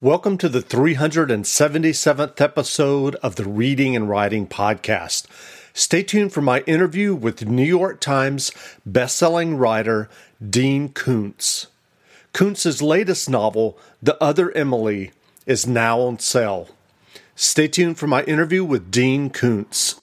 Welcome to the 377th episode of the Reading and Writing Podcast. Stay tuned for my interview with New York Times bestselling writer Dean Koontz. Koontz's latest novel, The Other Emily, is now on sale. Stay tuned for my interview with Dean Koontz.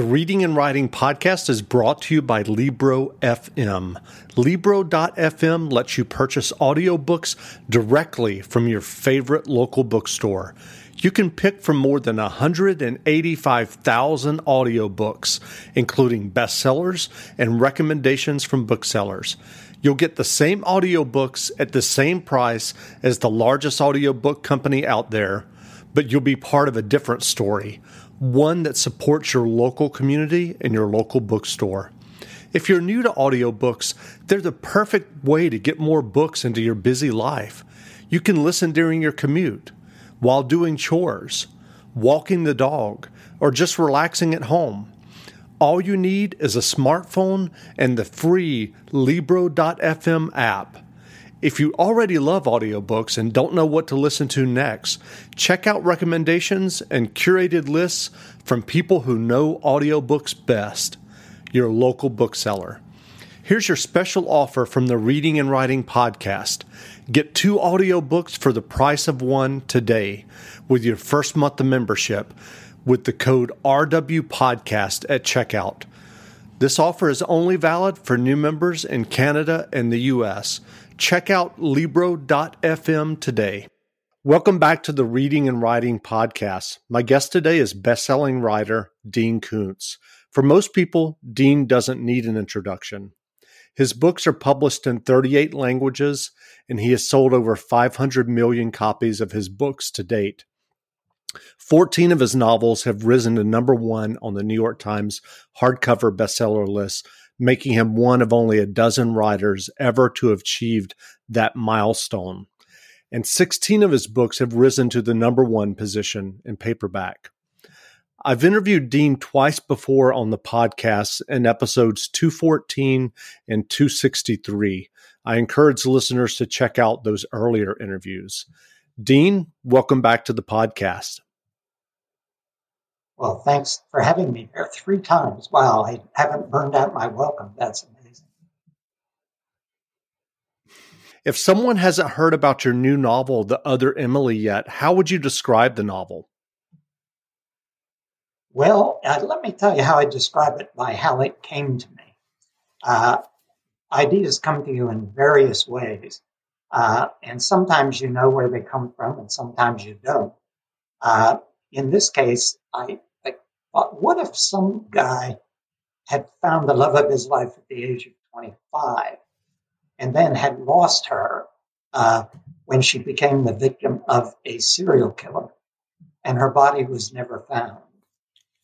The Reading and Writing Podcast is brought to you by Libro FM. Libro.fm lets you purchase audiobooks directly from your favorite local bookstore. You can pick from more than 185,000 audiobooks, including bestsellers and recommendations from booksellers. You'll get the same audiobooks at the same price as the largest audiobook company out there, but you'll be part of a different story one that supports your local community and your local bookstore. If you're new to audiobooks, they're the perfect way to get more books into your busy life. You can listen during your commute, while doing chores, walking the dog, or just relaxing at home. All you need is a smartphone and the free Libro.fm app. If you already love audiobooks and don't know what to listen to next, check out recommendations and curated lists from people who know audiobooks best, your local bookseller. Here's your special offer from the Reading and Writing Podcast. Get two audiobooks for the price of one today with your first month of membership with the code RWPodcast at checkout. This offer is only valid for new members in Canada and the US. Check out Libro.fm today. Welcome back to the Reading and Writing Podcast. My guest today is bestselling writer Dean Koontz. For most people, Dean doesn't need an introduction. His books are published in 38 languages, and he has sold over 500 million copies of his books to date. 14 of his novels have risen to number one on the New York Times hardcover bestseller list making him one of only a dozen writers ever to have achieved that milestone. And 16 of his books have risen to the number one position in paperback. I've interviewed Dean twice before on the podcast in episodes 214 and 263. I encourage listeners to check out those earlier interviews. Dean, welcome back to the podcast. Well, thanks for having me here three times. Wow, I haven't burned out my welcome. That's amazing. If someone hasn't heard about your new novel, The Other Emily, yet, how would you describe the novel? Well, uh, let me tell you how I describe it by how it came to me. Uh, ideas come to you in various ways, uh, and sometimes you know where they come from, and sometimes you don't. Uh, in this case, I what if some guy had found the love of his life at the age of 25 and then had lost her uh, when she became the victim of a serial killer and her body was never found?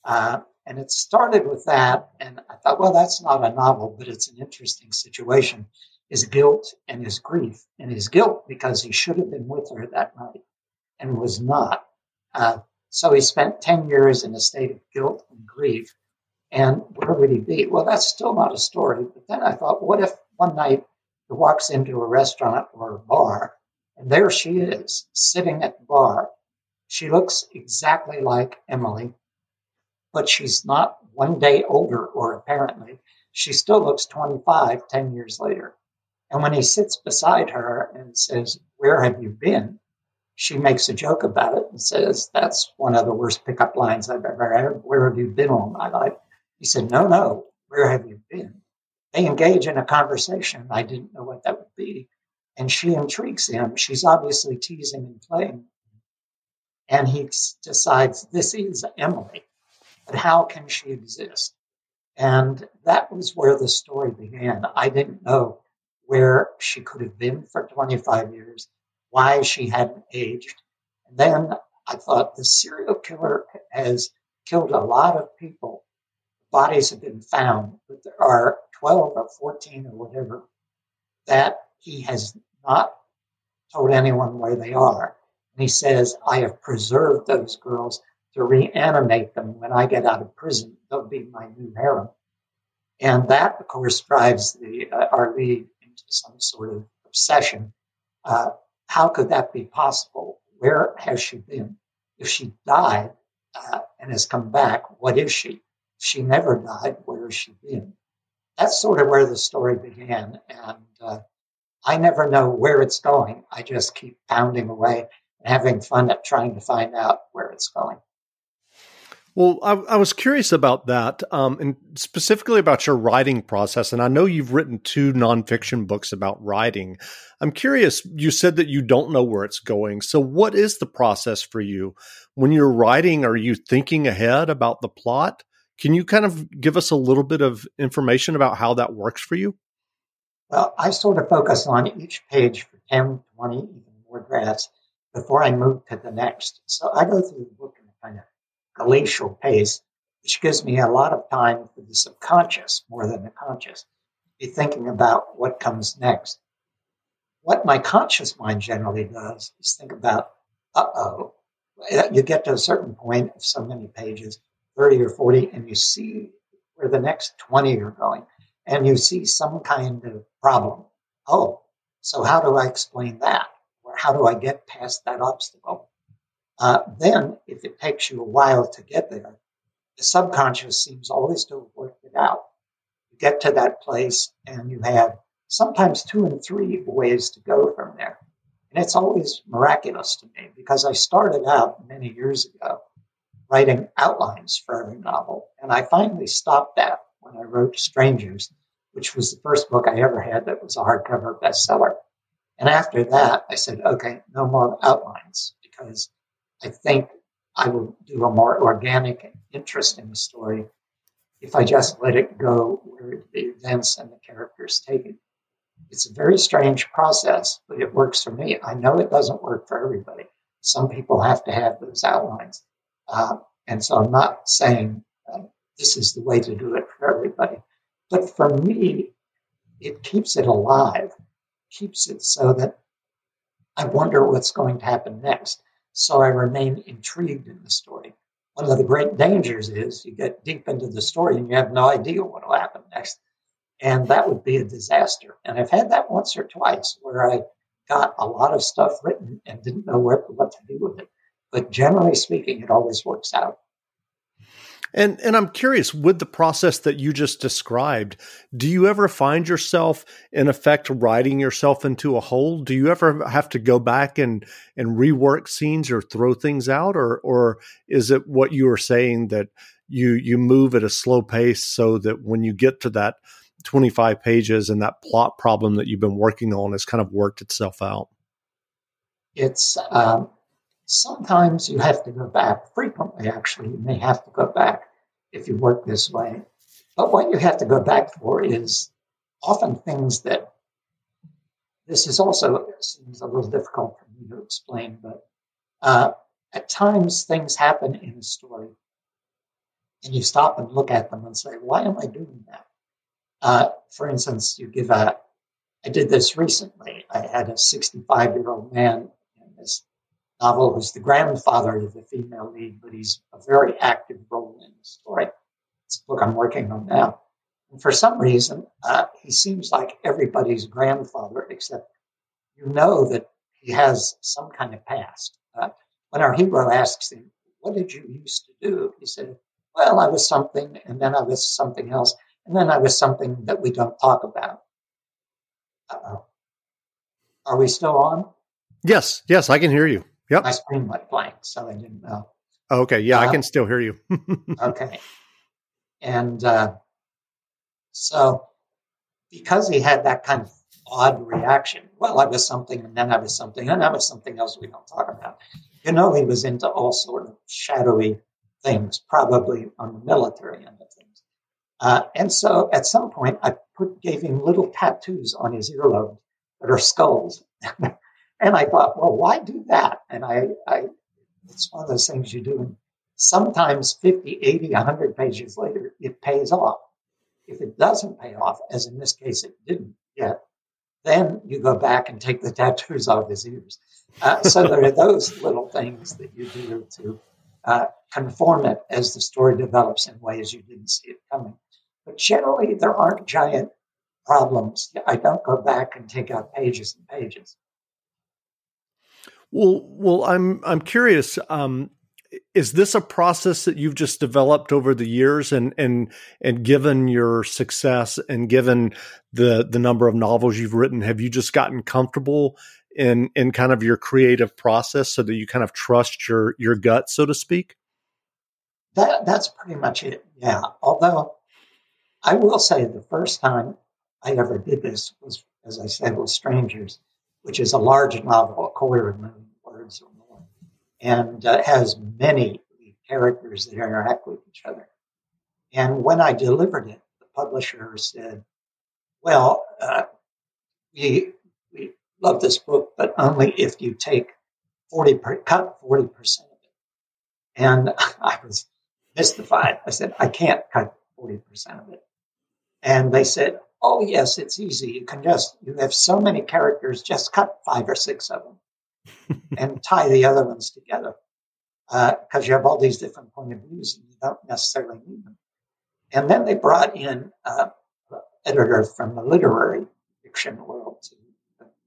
Uh, and it started with that. And I thought, well, that's not a novel, but it's an interesting situation. His guilt and his grief, and his guilt because he should have been with her that night and was not. Uh, so he spent 10 years in a state of guilt and grief. And where would he be? Well, that's still not a story. But then I thought, what if one night he walks into a restaurant or a bar, and there she is, sitting at the bar. She looks exactly like Emily, but she's not one day older, or apparently. She still looks 25 10 years later. And when he sits beside her and says, Where have you been? She makes a joke about it and says, That's one of the worst pickup lines I've ever heard. Where have you been all my life? He said, No, no, where have you been? They engage in a conversation. I didn't know what that would be. And she intrigues him. She's obviously teasing and playing. And he decides, This is Emily, but how can she exist? And that was where the story began. I didn't know where she could have been for 25 years why she hadn't aged. And then I thought the serial killer has killed a lot of people. Bodies have been found, but there are 12 or 14 or whatever that he has not told anyone where they are. And he says, I have preserved those girls to reanimate them when I get out of prison. They'll be my new harem. And that, of course, drives the uh, our lead into some sort of obsession. Uh, how could that be possible? Where has she been? If she died uh, and has come back, what is she? If she never died, where has she been? That's sort of where the story began. And uh, I never know where it's going. I just keep pounding away and having fun at trying to find out where it's going. Well, I, I, was curious about that, um, and specifically about your writing process. And I know you've written two nonfiction books about writing. I'm curious. You said that you don't know where it's going. So, what is the process for you when you're writing? Are you thinking ahead about the plot? Can you kind of give us a little bit of information about how that works for you? Well, I sort of focus on each page for 10, 20, even more drafts before I move to the next. So I go through the book in kind of glacial pace, which gives me a lot of time for the subconscious more than the conscious, to be thinking about what comes next. What my conscious mind generally does is think about, uh oh, you get to a certain point of so many pages, 30 or 40, and you see where the next 20 are going, and you see some kind of problem. Oh, so how do I explain that? Or how do I get past that obstacle? Uh, then, if it takes you a while to get there, the subconscious seems always to have worked it out. You get to that place and you have sometimes two and three ways to go from there. And it's always miraculous to me because I started out many years ago writing outlines for every novel. And I finally stopped that when I wrote Strangers, which was the first book I ever had that was a hardcover bestseller. And after that, I said, okay, no more outlines because I think I will do a more organic and interesting story if I just let it go where the events and the characters take it. It's a very strange process, but it works for me. I know it doesn't work for everybody. Some people have to have those outlines. Uh, and so I'm not saying uh, this is the way to do it for everybody. But for me, it keeps it alive, keeps it so that I wonder what's going to happen next so I remain intrigued in the story. One of the great dangers is you get deep into the story and you have no idea what will happen next. And that would be a disaster. And I've had that once or twice where I got a lot of stuff written and didn't know what, to do with it. But generally speaking, it always works out. And and I'm curious with the process that you just described, do you ever find yourself in effect writing yourself into a hole? Do you ever have to go back and and rework scenes or throw things out or or is it what you were saying that you you move at a slow pace so that when you get to that 25 pages and that plot problem that you've been working on has kind of worked itself out? It's um, Sometimes you have to go back. Frequently, actually, you may have to go back if you work this way. But what you have to go back for is often things that this is also seems a little difficult for me to explain, but uh, at times things happen in a story and you stop and look at them and say, why am I doing that? Uh, for instance, you give a, I did this recently. I had a 65 year old man in this novel who's the grandfather of the female lead, but he's a very active role in the story. It's a book I'm working on now. And for some reason, uh, he seems like everybody's grandfather, except you know that he has some kind of past. Uh, when our hero asks him, What did you used to do? He said, Well, I was something, and then I was something else, and then I was something that we don't talk about. Uh-oh. Are we still on? Yes, yes, I can hear you. Yep. My screen went blank, so I didn't know. Okay. Yeah, uh, I can still hear you. okay. And uh, so, because he had that kind of odd reaction, well, I was something, and then I was something, and I was something else we don't talk about. You know, he was into all sort of shadowy things, probably on the military end of things. Uh, and so, at some point, I put gave him little tattoos on his earlobes that are skulls. And I thought, well, why do that? And I, I it's one of those things you do. And sometimes 50, 80, 100 pages later, it pays off. If it doesn't pay off, as in this case it didn't yet, then you go back and take the tattoos off his ears. Uh, so there are those little things that you do to uh, conform it as the story develops in ways you didn't see it coming. But generally, there aren't giant problems. I don't go back and take out pages and pages. Well, well, I'm I'm curious. Um, is this a process that you've just developed over the years, and and and given your success and given the the number of novels you've written, have you just gotten comfortable in in kind of your creative process, so that you kind of trust your your gut, so to speak? That that's pretty much it. Yeah. Although I will say, the first time I ever did this was, as I said, with Strangers, which is a large novel, a quarter of a million words or more, and uh, has many characters that interact with each other. And when I delivered it, the publisher said, "Well, uh, we we love this book, but only if you take forty per, cut forty percent of it." And I was mystified. I said, "I can't cut forty percent of it." And they said, Oh, yes, it's easy. You can just, you have so many characters, just cut five or six of them and tie the other ones together. Because uh, you have all these different point of views and you don't necessarily need them. And then they brought in uh, an editor from the literary fiction world to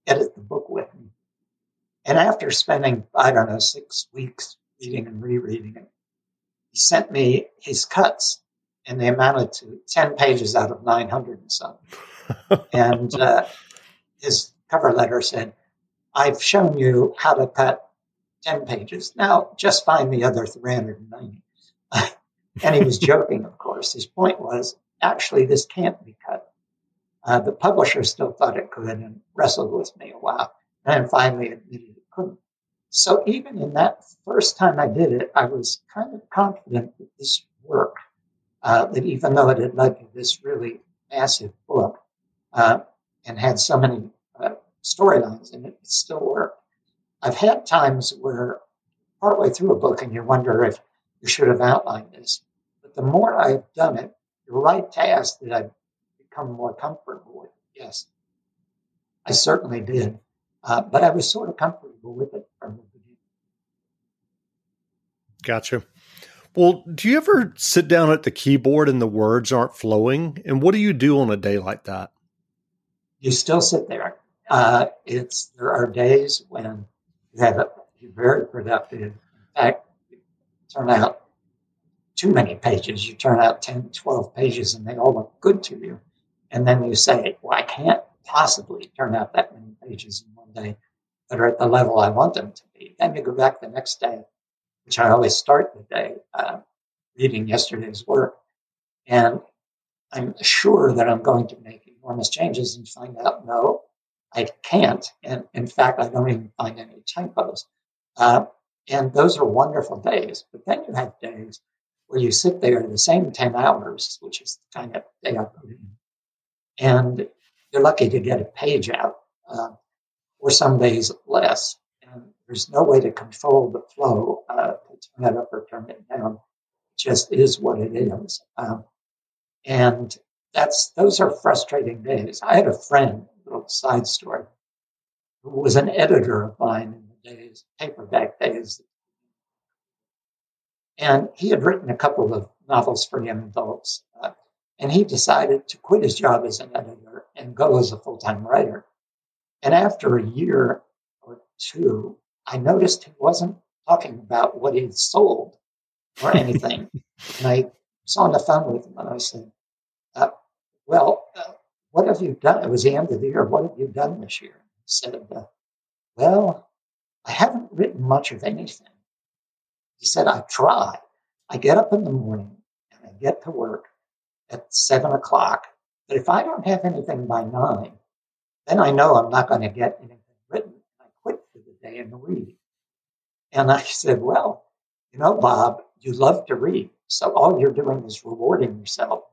edit the book with me. And after spending, I don't know, six weeks reading and rereading it, he sent me his cuts and they amounted to 10 pages out of 900 and some. and uh, his cover letter said, I've shown you how to cut 10 pages. Now just find the other 390. and he was joking, of course. His point was actually, this can't be cut. Uh, the publisher still thought it could and wrestled with me a while and finally admitted it couldn't. So even in that first time I did it, I was kind of confident that this worked uh, that even though it had led to this really massive book uh, and had so many uh, storylines in it, it still worked. I've had times where partway through a book and you wonder if you should have outlined this. But the more I've done it, you're right to ask that I've become more comfortable with it. Yes, I certainly did. Uh, but I was sort of comfortable with it from the beginning. Gotcha. Well, do you ever sit down at the keyboard and the words aren't flowing? And what do you do on a day like that? You still sit there. Uh, it's there are days when you have a you're very productive. In fact, you turn out too many pages. You turn out 10, 12 pages and they all look good to you. And then you say, well, I can't possibly turn out that many pages in one day that are at the level I want them to be. Then you go back the next day which I always start the day uh, reading yesterday's work. And I'm sure that I'm going to make enormous changes and find out, no, I can't. And in fact, I don't even find any typos. Uh, and those are wonderful days. But then you have days where you sit there the same 10 hours, which is the kind of day I put in, and you're lucky to get a page out, uh, or some days less. And there's no way to control the flow, turn it up or turn it down. It just is what it is. Um, and that's those are frustrating days. I had a friend, a little side story, who was an editor of mine in the days, paperback days. And he had written a couple of novels for young adults. Uh, and he decided to quit his job as an editor and go as a full time writer. And after a year or two, I noticed he wasn't talking about what he'd sold or anything. and I was on the phone with him and I said, uh, Well, uh, what have you done? It was the end of the year. What have you done this year? He said, uh, Well, I haven't written much of anything. He said, I try. I get up in the morning and I get to work at seven o'clock. But if I don't have anything by nine, then I know I'm not going to get anything written I quit for the day and the week. And I said, Well, you know, Bob, you love to read. So all you're doing is rewarding yourself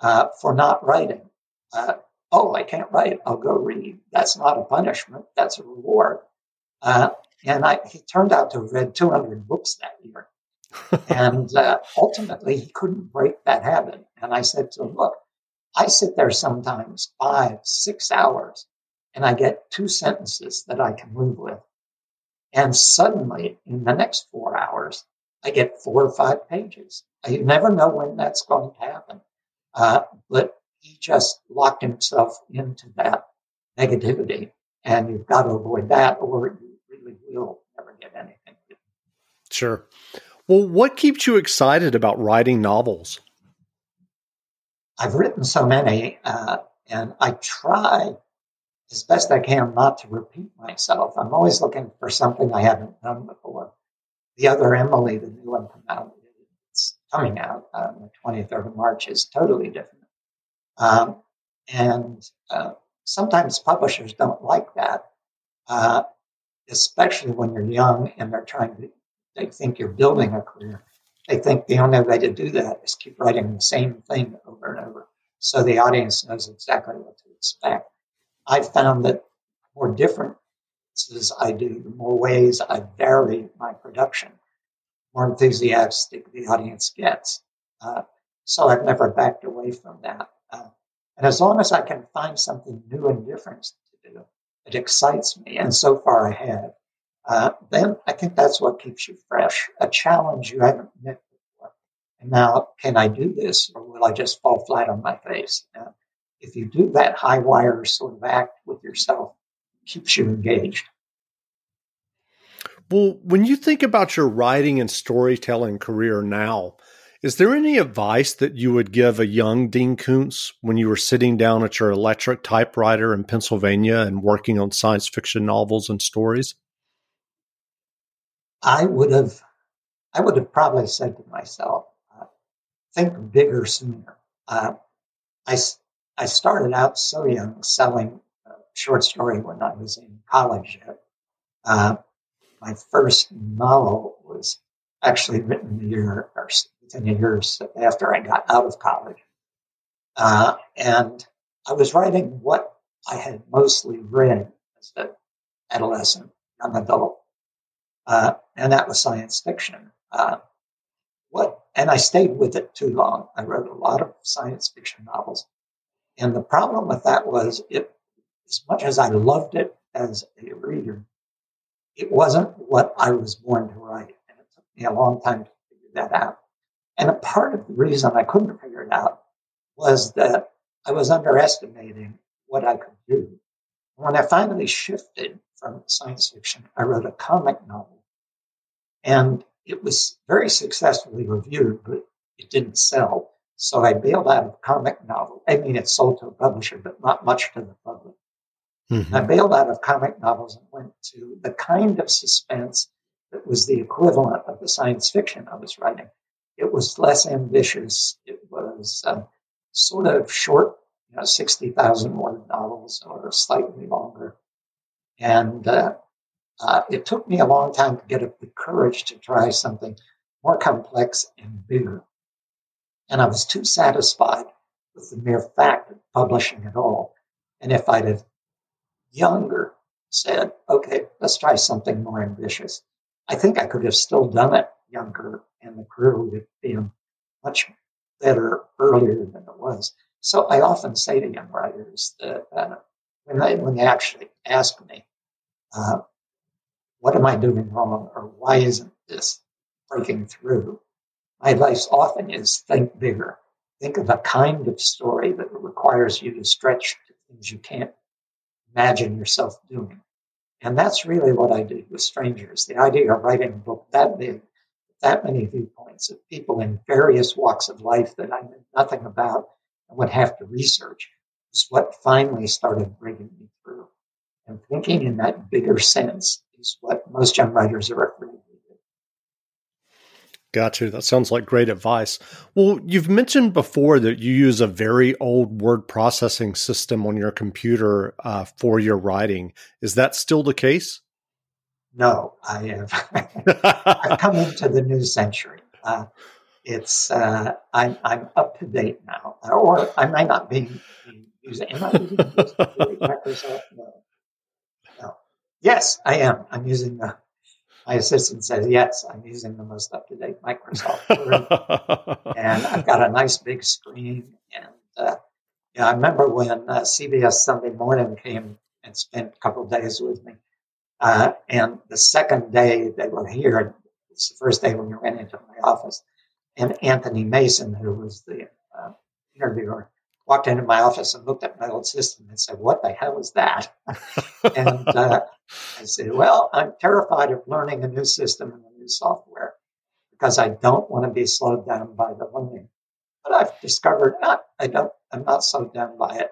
uh, for not writing. Uh, oh, I can't write. I'll go read. That's not a punishment. That's a reward. Uh, and I, he turned out to have read 200 books that year. and uh, ultimately, he couldn't break that habit. And I said to him, Look, I sit there sometimes five, six hours, and I get two sentences that I can live with. And suddenly, in the next four hours, I get four or five pages. I never know when that's going to happen. Uh, but he just locked himself into that negativity. And you've got to avoid that or you really will never get anything. Sure. Well, what keeps you excited about writing novels? I've written so many, uh, and I try as best I can not to repeat myself. I'm always looking for something I haven't done before. The other Emily, the new one. It's coming out on uh, the 23rd of March. is totally different, um, and uh, sometimes publishers don't like that, uh, especially when you're young and they're trying to. They think you're building a career. They think the only way to do that is keep writing the same thing over and over, so the audience knows exactly what to expect. I've found that the more differences I do, the more ways I vary my production, more enthusiastic the audience gets. Uh, so I've never backed away from that. Uh, and as long as I can find something new and different to do, it excites me. And so far I have. Uh, then I think that's what keeps you fresh, a challenge you haven't met before. And now, can I do this or will I just fall flat on my face? If you do that high wire sort of act with yourself, keeps you engaged. Well, when you think about your writing and storytelling career now, is there any advice that you would give a young Dean Koontz when you were sitting down at your electric typewriter in Pennsylvania and working on science fiction novels and stories? I would have, I would have probably said to myself, uh, think bigger sooner. Uh, I I started out so young selling short story when I was in college. Uh, my first novel was actually written a year or within a year after I got out of college. Uh, and I was writing what I had mostly read as an adolescent, young adult. Uh, and that was science fiction. Uh, what, and I stayed with it too long. I wrote a lot of science fiction novels. And the problem with that was it, as much as I loved it as a reader, it wasn't what I was born to write. And it took me a long time to figure that out. And a part of the reason I couldn't figure it out was that I was underestimating what I could do. When I finally shifted from science fiction, I wrote a comic novel. And it was very successfully reviewed, but it didn't sell. So I bailed out of comic novel. I mean, it sold to a publisher, but not much to the public. Mm-hmm. I bailed out of comic novels and went to the kind of suspense that was the equivalent of the science fiction I was writing. It was less ambitious. It was um, sort of short, you know, 60,000 word novels or slightly longer. And uh, uh, it took me a long time to get up the courage to try something more complex and bigger. And I was too satisfied with the mere fact of publishing at all. And if I'd have younger said, okay, let's try something more ambitious, I think I could have still done it younger and the career would have been much better earlier than it was. So I often say to young writers that uh, when they when they actually ask me, uh, "What am I doing wrong?" or "Why isn't this breaking through?" My advice often is think bigger. Think of a kind of story that requires you to stretch to things you can't imagine yourself doing. And that's really what I did with strangers. The idea of writing a book that big, that many viewpoints of people in various walks of life that I knew nothing about and would have to research is what finally started bringing me through. And thinking in that bigger sense is what most young writers are afraid Gotcha. That sounds like great advice. Well, you've mentioned before that you use a very old word processing system on your computer uh, for your writing. Is that still the case? No, I have. I've come into the new century. Uh, it's uh, I'm I'm up to date now, or I might not be using. Am I using Microsoft? No. no. Yes, I am. I'm using the my assistant says, yes, I'm using the most up to date Microsoft Word. and I've got a nice big screen. And uh, I remember when uh, CBS Sunday Morning came and spent a couple of days with me. Uh, and the second day they were here, it's the first day when we went into my office, and Anthony Mason, who was the uh, interviewer walked into my office and looked at my old system and said, What the hell is that? and uh, I said, Well, I'm terrified of learning a new system and a new software because I don't want to be slowed down by the learning. But I've discovered not, I don't, I'm not slowed down by it.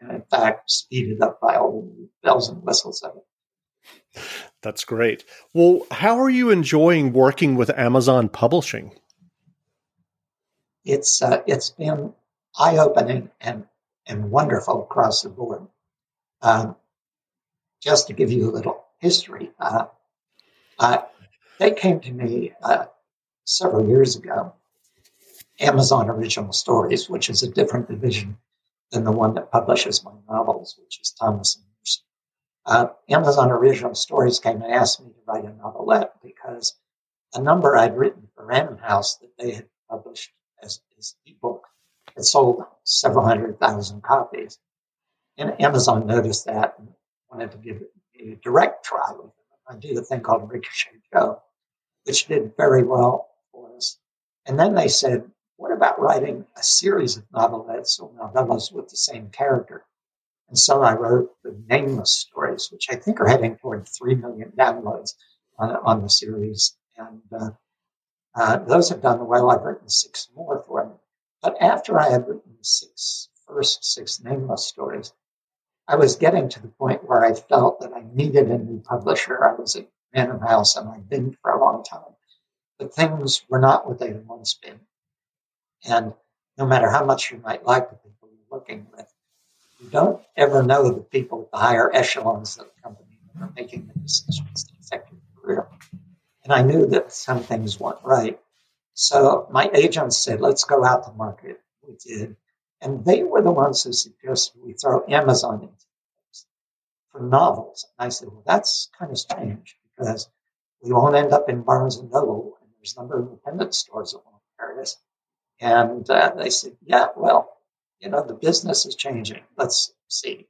And in fact, speeded up by all the bells and whistles of it. That's great. Well, how are you enjoying working with Amazon Publishing? It's uh, it's been eye opening and and wonderful across the board. Um, just to give you a little history, uh, uh, they came to me uh, several years ago. Amazon Original Stories, which is a different division than the one that publishes my novels, which is Thomas and Mercer. Uh, Amazon Original Stories came and asked me to write a novelette because a number I'd written for Random House that they had published as, as ebook had sold several hundred thousand copies. And Amazon noticed that and wanted to give it a direct try with it. I did a thing called Ricochet Joe, which did very well for us. And then they said, what about writing a series of novelettes or novellas with the same character? And so I wrote the Nameless Stories, which I think are heading toward 3 million downloads on, on the series. And uh, uh, those have done well. I've written six more. But after I had written the six, first six Nameless Stories, I was getting to the point where I felt that I needed a new publisher. I was at Random House and I'd been for a long time. But things were not what they had once been. And no matter how much you might like the people you're working with, you don't ever know the people at the higher echelons of the company that are making the decisions to affect your career. And I knew that some things weren't right. So my agents said, let's go out to market. We did. And they were the ones who suggested we throw Amazon into this for novels. And I said, well, that's kind of strange because we won't end up in Barnes and Noble, and there's a number of independent stores won't carry us. And uh, they said, yeah, well, you know, the business is changing. Let's see.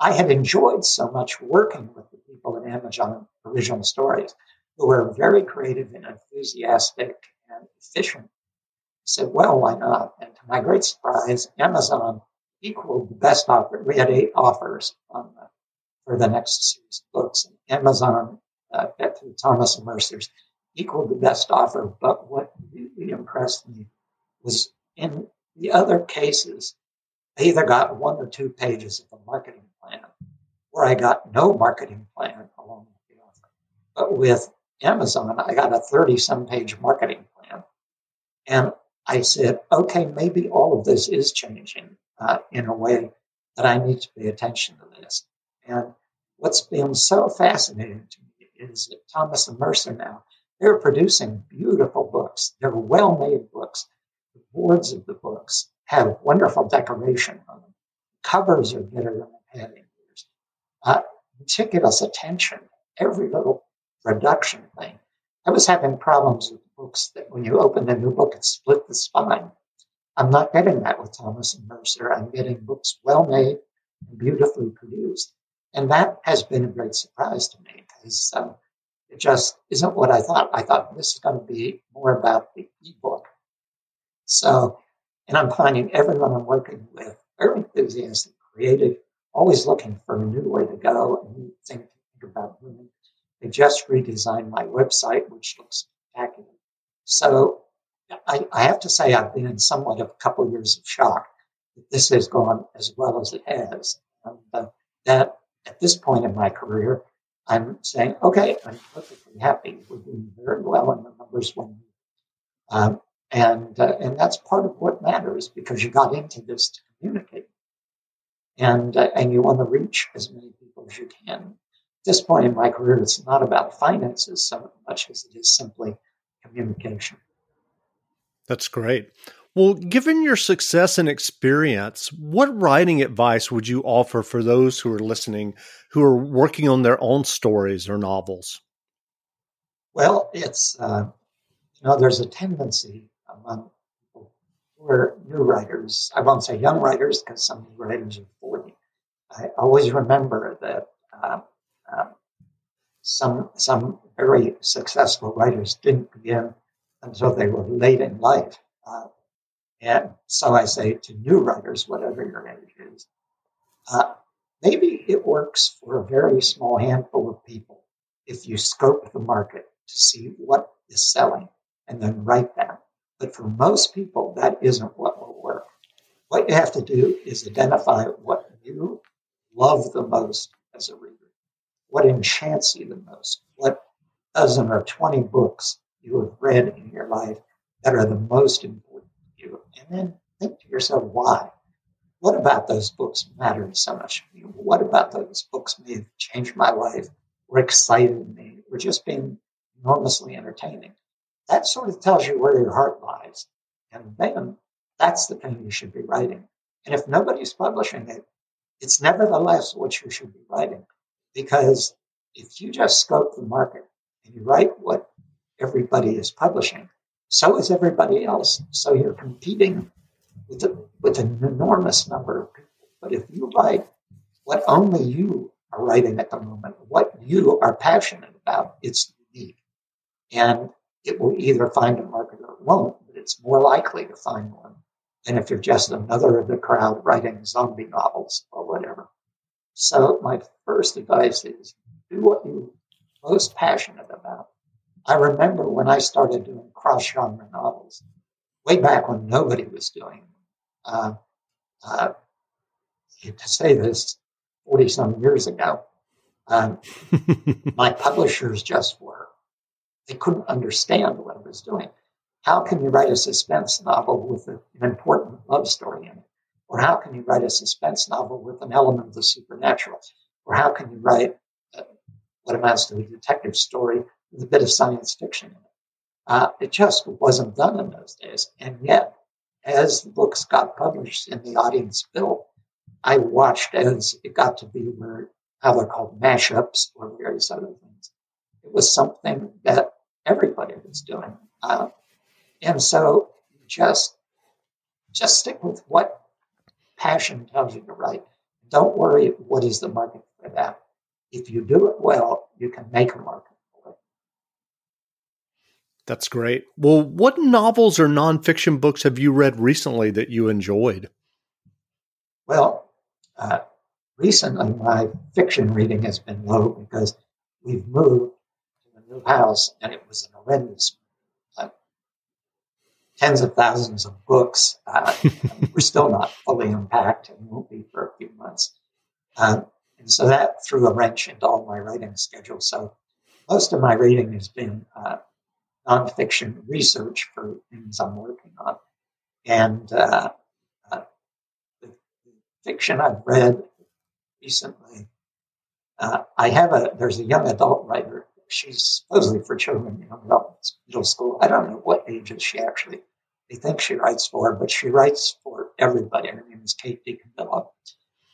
I had enjoyed so much working with the people at Amazon Original Stories who were very creative and enthusiastic and efficient. I said, well, why not? And to my great surprise, Amazon equaled the best offer. We had eight offers the, for the next series of books. And Amazon, uh, through Thomas and Mercer's, equaled the best offer. But what really impressed me was in the other cases, I either got one or two pages of a marketing plan, or I got no marketing plan along with the offer. But with Amazon, I got a 30 some page marketing. And I said, okay, maybe all of this is changing uh, in a way that I need to pay attention to this. And what's been so fascinating to me is that Thomas and Mercer now, they're producing beautiful books. They're well made books. The boards of the books have wonderful decoration on them. Covers are better than the padding. Uh, meticulous attention. Every little production thing. I was having problems with books that when you open a new book, it split the spine. I'm not getting that with Thomas and Mercer. I'm getting books well made and beautifully produced. And that has been a great surprise to me because um, it just isn't what I thought. I thought this is going to be more about the ebook. So, and I'm finding everyone I'm working with very enthusiastic, creative, always looking for a new way to go, a new thing to think about. They just redesigned my website, which looks spectacular. So I, I, have to say I've been in somewhat of a couple of years of shock that this has gone as well as it has. And uh, that at this point in my career, I'm saying, okay, I'm perfectly happy. We're doing very well in the numbers when, um, and uh, and that's part of what matters because you got into this to communicate, and uh, and you want to reach as many people as you can At this point in my career, it's not about finances so much as it is simply communication. That's great. Well, given your success and experience, what writing advice would you offer for those who are listening who are working on their own stories or novels? Well, it's, uh, you know, there's a tendency among people who are new writers. I won't say young writers because some new writers are 40. I always remember that uh, some some very successful writers didn't begin until they were late in life. Uh, And so I say to new writers, whatever your age is, uh, maybe it works for a very small handful of people if you scope the market to see what is selling and then write that. But for most people, that isn't what will work. What you have to do is identify what you love the most as a reader, what enchants you the most, what dozen or 20 books you have read in your life that are the most important to you. And then think to yourself, why? What about those books mattered so much to me? What about those books may have changed my life or excited me or just been enormously entertaining? That sort of tells you where your heart lies. And then that's the thing you should be writing. And if nobody's publishing it, it's nevertheless what you should be writing. Because if you just scope the market and you write what everybody is publishing, so is everybody else. So you're competing with, a, with an enormous number of people. But if you write what only you are writing at the moment, what you are passionate about, it's unique. And it will either find a market or it won't, but it's more likely to find one than if you're just another of the crowd writing zombie novels or whatever. So my first advice is do what you're most passionate about. I remember when I started doing cross genre novels, way back when nobody was doing uh, uh, to say this 40 some years ago, um, my publishers just were, they couldn't understand what I was doing. How can you write a suspense novel with an important love story in it? Or how can you write a suspense novel with an element of the supernatural? Or how can you write uh, what amounts to a detective story with a bit of science fiction in it? Uh, it just wasn't done in those days. And yet, as the books got published and the audience built, I watched as it got to be where how they're called mashups or various other things. It was something that everybody was doing, uh, and so just just stick with what passion tells you to write. Don't worry what is the market for that. If you do it well, you can make a market. For it. That's great. Well, what novels or nonfiction books have you read recently that you enjoyed? Well, uh, recently my fiction reading has been low because we've moved to a new house and it was an horrendous tens of thousands of books. Uh, we're still not fully unpacked and won't be for a few months. Um, and so that threw a wrench into all my writing schedule. So most of my reading has been uh, nonfiction research for things I'm working on. And uh, uh, the, fiction I've read recently, uh, I have a, there's a young adult writer. She's supposedly for children, you know, middle school. I don't know what age is she actually. They think she writes for, but she writes for everybody. Her name is Kate DiCamillo.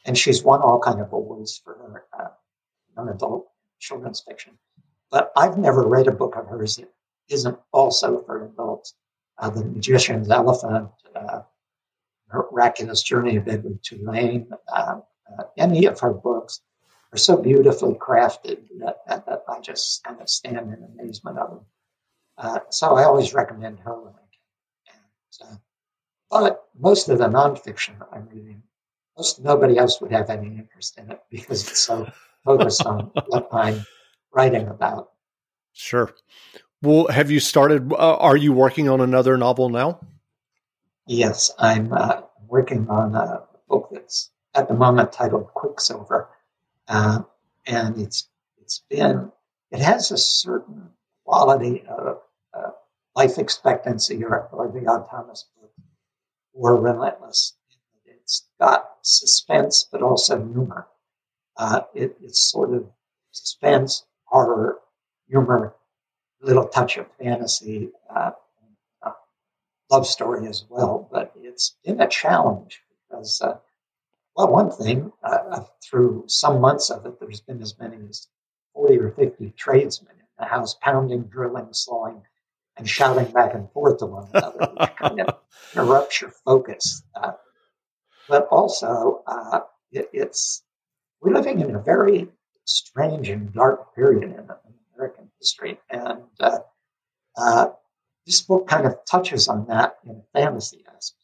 And she's won all kind of awards for her uh, young children's fiction. But I've never read a book of hers that isn't also for adults. Uh, the Magician's Elephant, uh, Miraculous Journey of Edward Tulane, uh, uh, any of her books are so beautifully crafted that, that, that, I just kind of stand in amazement of them. Uh, so I always recommend her when I can. Uh, but most of the nonfiction I'm reading, most nobody else would have any interest in it because it's so focused on what I'm writing about. Sure. Well, have you started? Uh, are you working on another novel now? Yes, I'm uh, working on a book that's at the moment titled Quicksilver, uh, and it's it's been it has a certain quality of uh, life expectancy or, or the Thomas book or Relentless. It's got suspense, but also humor. Uh, it, it's sort of suspense, horror, humor little touch of fantasy, uh, uh, love story as well. But it's been a challenge because, uh, well, one thing, uh, uh, through some months of it, there's been as many as 40 or 50 tradesmen in the house pounding, drilling, sawing, and shouting back and forth to one another, which kind of interrupts your focus. Uh, but also, it, it's we're living in a very strange and dark period in, American history. And uh, uh, this book kind of touches on that in a fantasy aspect.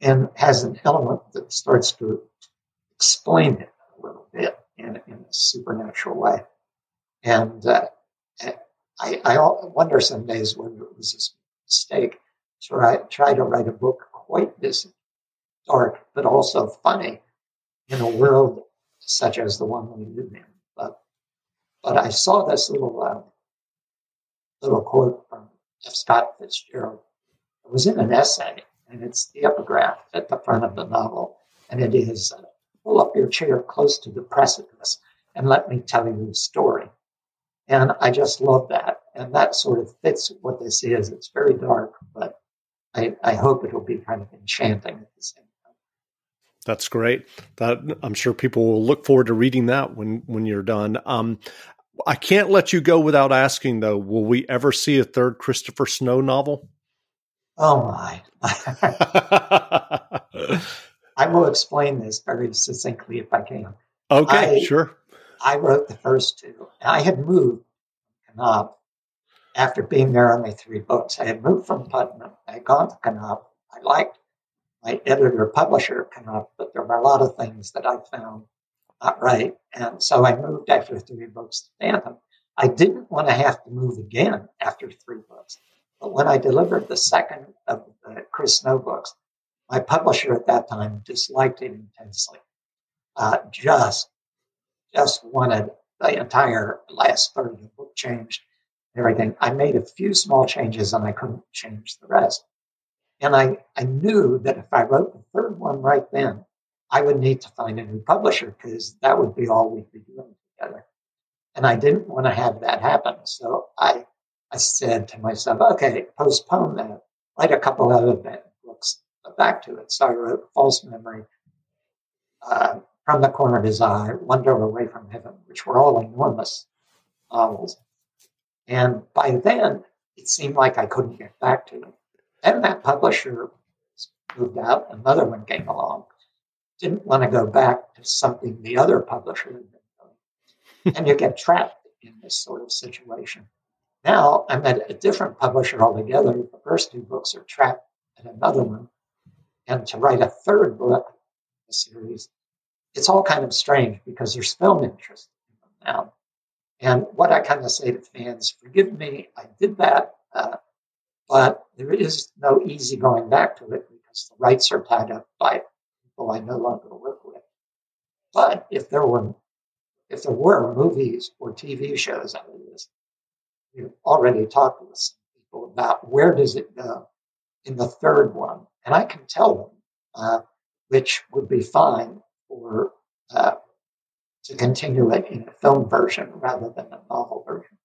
And has an element that starts to explain it a little bit in, in a supernatural way. And uh, I, I wonder some days whether it was a mistake to try, try to write a book quite this dark, but also funny in a world such as the one we live in. But, but I saw this little, uh, little quote from F. Scott Fitzgerald. It was in an essay, and it's the epigraph at the front of the novel. And it is uh, pull up your chair close to the precipice and let me tell you the story. And I just love that. And that sort of fits what this is. It's very dark, but I, I hope it'll be kind of enchanting at the same time. That's great. That I'm sure people will look forward to reading that when when you're done. Um, I can't let you go without asking though. Will we ever see a third Christopher Snow novel? Oh my! I will explain this very succinctly if I can. Okay, I, sure. I wrote the first two. I had moved from Knopf after being there only three books. I had moved from Putnam. I had gone to Knopf. I liked my editor publisher Knopf, but there were a lot of things that I found not right. And so I moved after three books to Bantam. I didn't want to have to move again after three books. But when I delivered the second of the Chris Snow books, my publisher at that time disliked it intensely. Uh, just, just wanted the entire last third of the book changed. Everything. I made a few small changes and I couldn't change the rest. And I, I knew that if I wrote the third one right then, I would need to find a new publisher because that would be all we'd be doing together. And I didn't want to have that happen. So I, I said to myself, okay, postpone that, write a couple other books back to it. So I wrote False Memory, uh, From the Corner of His Eye, One Door Away from Heaven, which were all enormous novels. And by then, it seemed like I couldn't get back to it. And that publisher moved out, another one came along. Didn't want to go back to something the other publisher had been doing. and you get trapped in this sort of situation. Now I'm at a different publisher altogether. The first two books are trapped at another one and to write a third book in the series, it's all kind of strange because there's film interest in them now. And what I kind of say to fans, forgive me, I did that, uh, but there is no easy going back to it because the rights are tied up by people I no longer work with. But if there were if there were movies or TV shows out of this, we've already talked with some people about where does it go in the third one and I can tell them uh, which would be fine for uh, to continue it in a film version rather than a novel version.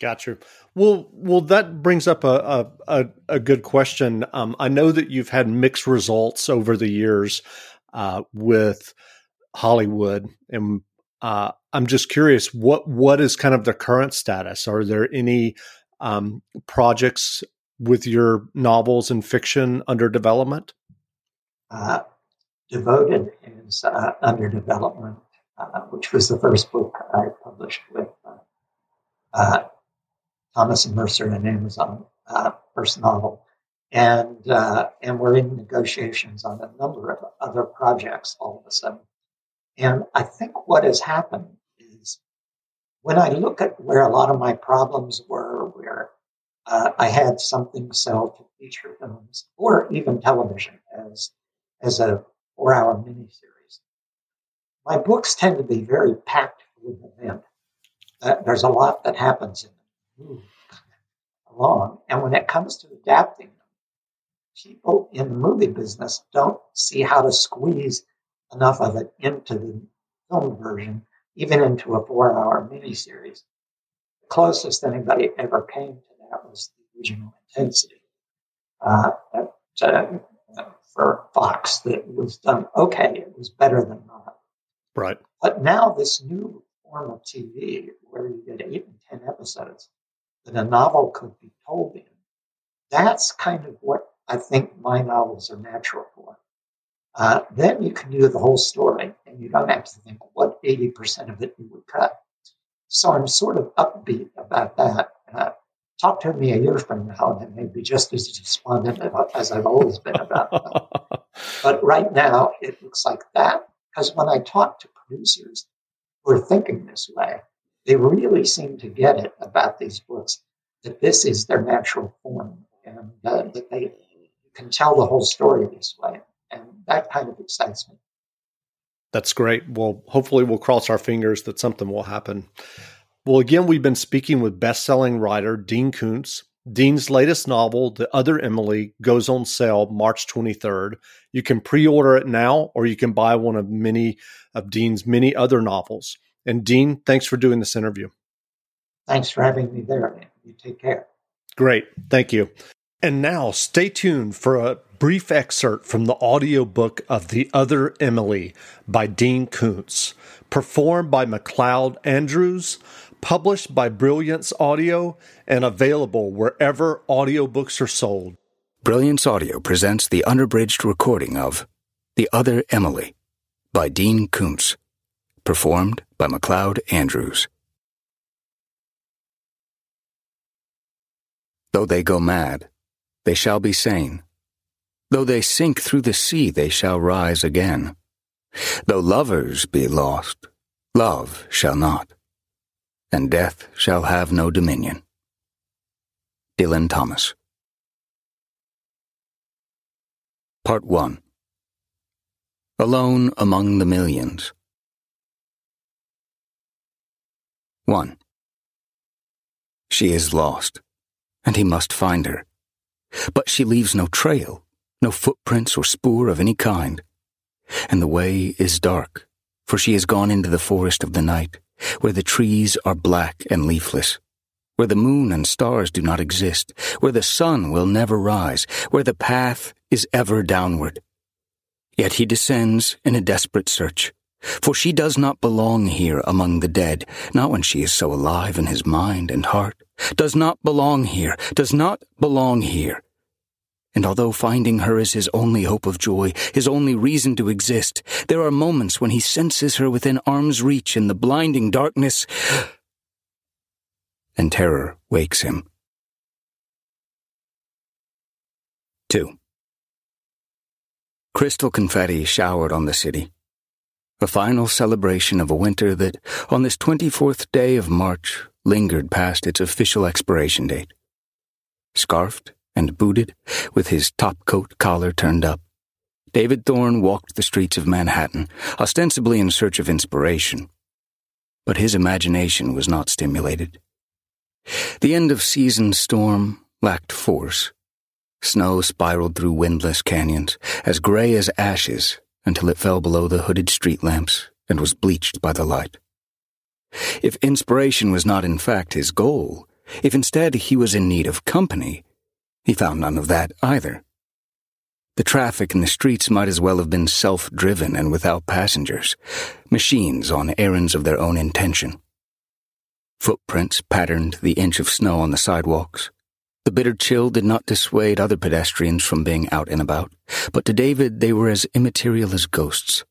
Gotcha. Well, well, that brings up a a, a good question. Um, I know that you've had mixed results over the years uh, with Hollywood, and uh, I'm just curious what what is kind of the current status? Are there any um, projects with your novels and fiction under development? Uh, Devoted is uh, under development, uh, which was the first book I published with uh, uh, Thomas Mercer and Amazon, first novel. And, and we're in negotiations on a number of other projects all of a sudden. And I think what has happened is when I look at where a lot of my problems were, where uh, I had something sell to feature films or even television as as a four hour miniseries. My books tend to be very packed with event. Uh, there's a lot that happens in them, along, and when it comes to adapting them, people in the movie business don't see how to squeeze enough of it into the film version, even into a four hour miniseries. The closest anybody ever came to that was the original intensity. Uh, to, for Fox that was done okay. It was better than not. Right. But now this new form of TV where you get eight and ten episodes that a novel could be told in, that's kind of what I think my novels are natural for. Uh, then you can do the whole story and you don't have to think what 80% of it you would cut. So I'm sort of upbeat about that. Uh, talk to me a year from now and it may be just as despondent as I've always been about that. but right now it looks like that because when I talk to producers who are thinking this way, they really seem to get it about these books that this is their natural form and uh, that they can tell the whole story this way. And that kind of excites me. That's great. Well, hopefully, we'll cross our fingers that something will happen. Well, again, we've been speaking with best-selling writer Dean Koontz. Dean's latest novel, The Other Emily, goes on sale March 23rd. You can pre-order it now, or you can buy one of many of Dean's many other novels. And Dean, thanks for doing this interview. Thanks for having me there. You take care. Great. Thank you. And now stay tuned for a brief excerpt from the audiobook of The Other Emily by Dean Koontz, performed by MacLeod Andrews, published by Brilliance Audio, and available wherever audiobooks are sold. Brilliance Audio presents the unabridged recording of The Other Emily by Dean Koontz, performed by MacLeod Andrews. Though they go mad, they shall be sane. Though they sink through the sea, they shall rise again. Though lovers be lost, love shall not, and death shall have no dominion. Dylan Thomas. Part 1 Alone Among the Millions. 1. She is lost, and he must find her. But she leaves no trail, no footprints or spoor of any kind. And the way is dark, for she has gone into the forest of the night, where the trees are black and leafless, where the moon and stars do not exist, where the sun will never rise, where the path is ever downward. Yet he descends in a desperate search, for she does not belong here among the dead, not when she is so alive in his mind and heart, does not belong here, does not belong here. And although finding her is his only hope of joy, his only reason to exist, there are moments when he senses her within arm's reach in the blinding darkness, and terror wakes him. 2. Crystal confetti showered on the city. A final celebration of a winter that, on this 24th day of March, lingered past its official expiration date. Scarfed and booted, with his top coat collar turned up, David Thorne walked the streets of Manhattan, ostensibly in search of inspiration. But his imagination was not stimulated. The end of season storm lacked force. Snow spiraled through windless canyons, as gray as ashes, until it fell below the hooded street lamps and was bleached by the light. If inspiration was not in fact his goal, if instead he was in need of company, he found none of that either. The traffic in the streets might as well have been self driven and without passengers, machines on errands of their own intention. Footprints patterned the inch of snow on the sidewalks. The bitter chill did not dissuade other pedestrians from being out and about, but to David they were as immaterial as ghosts.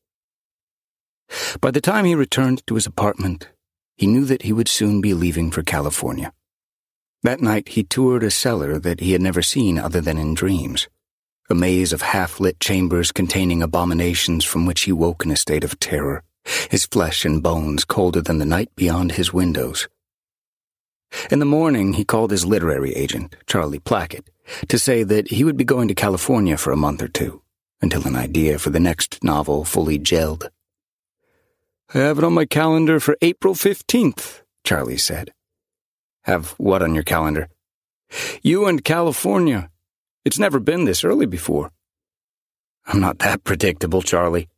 By the time he returned to his apartment, he knew that he would soon be leaving for California. That night he toured a cellar that he had never seen other than in dreams, a maze of half-lit chambers containing abominations from which he woke in a state of terror, his flesh and bones colder than the night beyond his windows. In the morning he called his literary agent, Charlie Plackett, to say that he would be going to California for a month or two, until an idea for the next novel fully gelled. I have it on my calendar for April 15th, Charlie said. Have what on your calendar? You and California. It's never been this early before. I'm not that predictable, Charlie.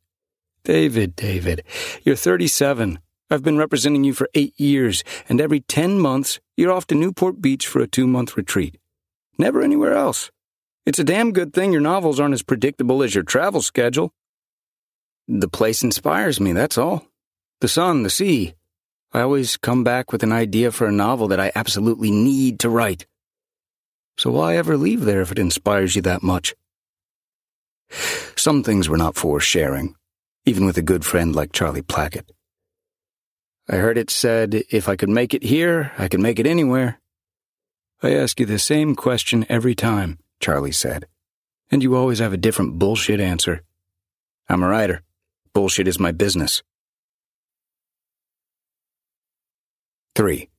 David, David, you're 37. I've been representing you for eight years, and every 10 months, you're off to Newport Beach for a two month retreat. Never anywhere else. It's a damn good thing your novels aren't as predictable as your travel schedule. The place inspires me, that's all. The sun, the sea. I always come back with an idea for a novel that I absolutely need to write. So why ever leave there if it inspires you that much? Some things were not for sharing, even with a good friend like Charlie Plackett. I heard it said, if I could make it here, I could make it anywhere. I ask you the same question every time, Charlie said, and you always have a different bullshit answer. I'm a writer. Bullshit is my business. 3.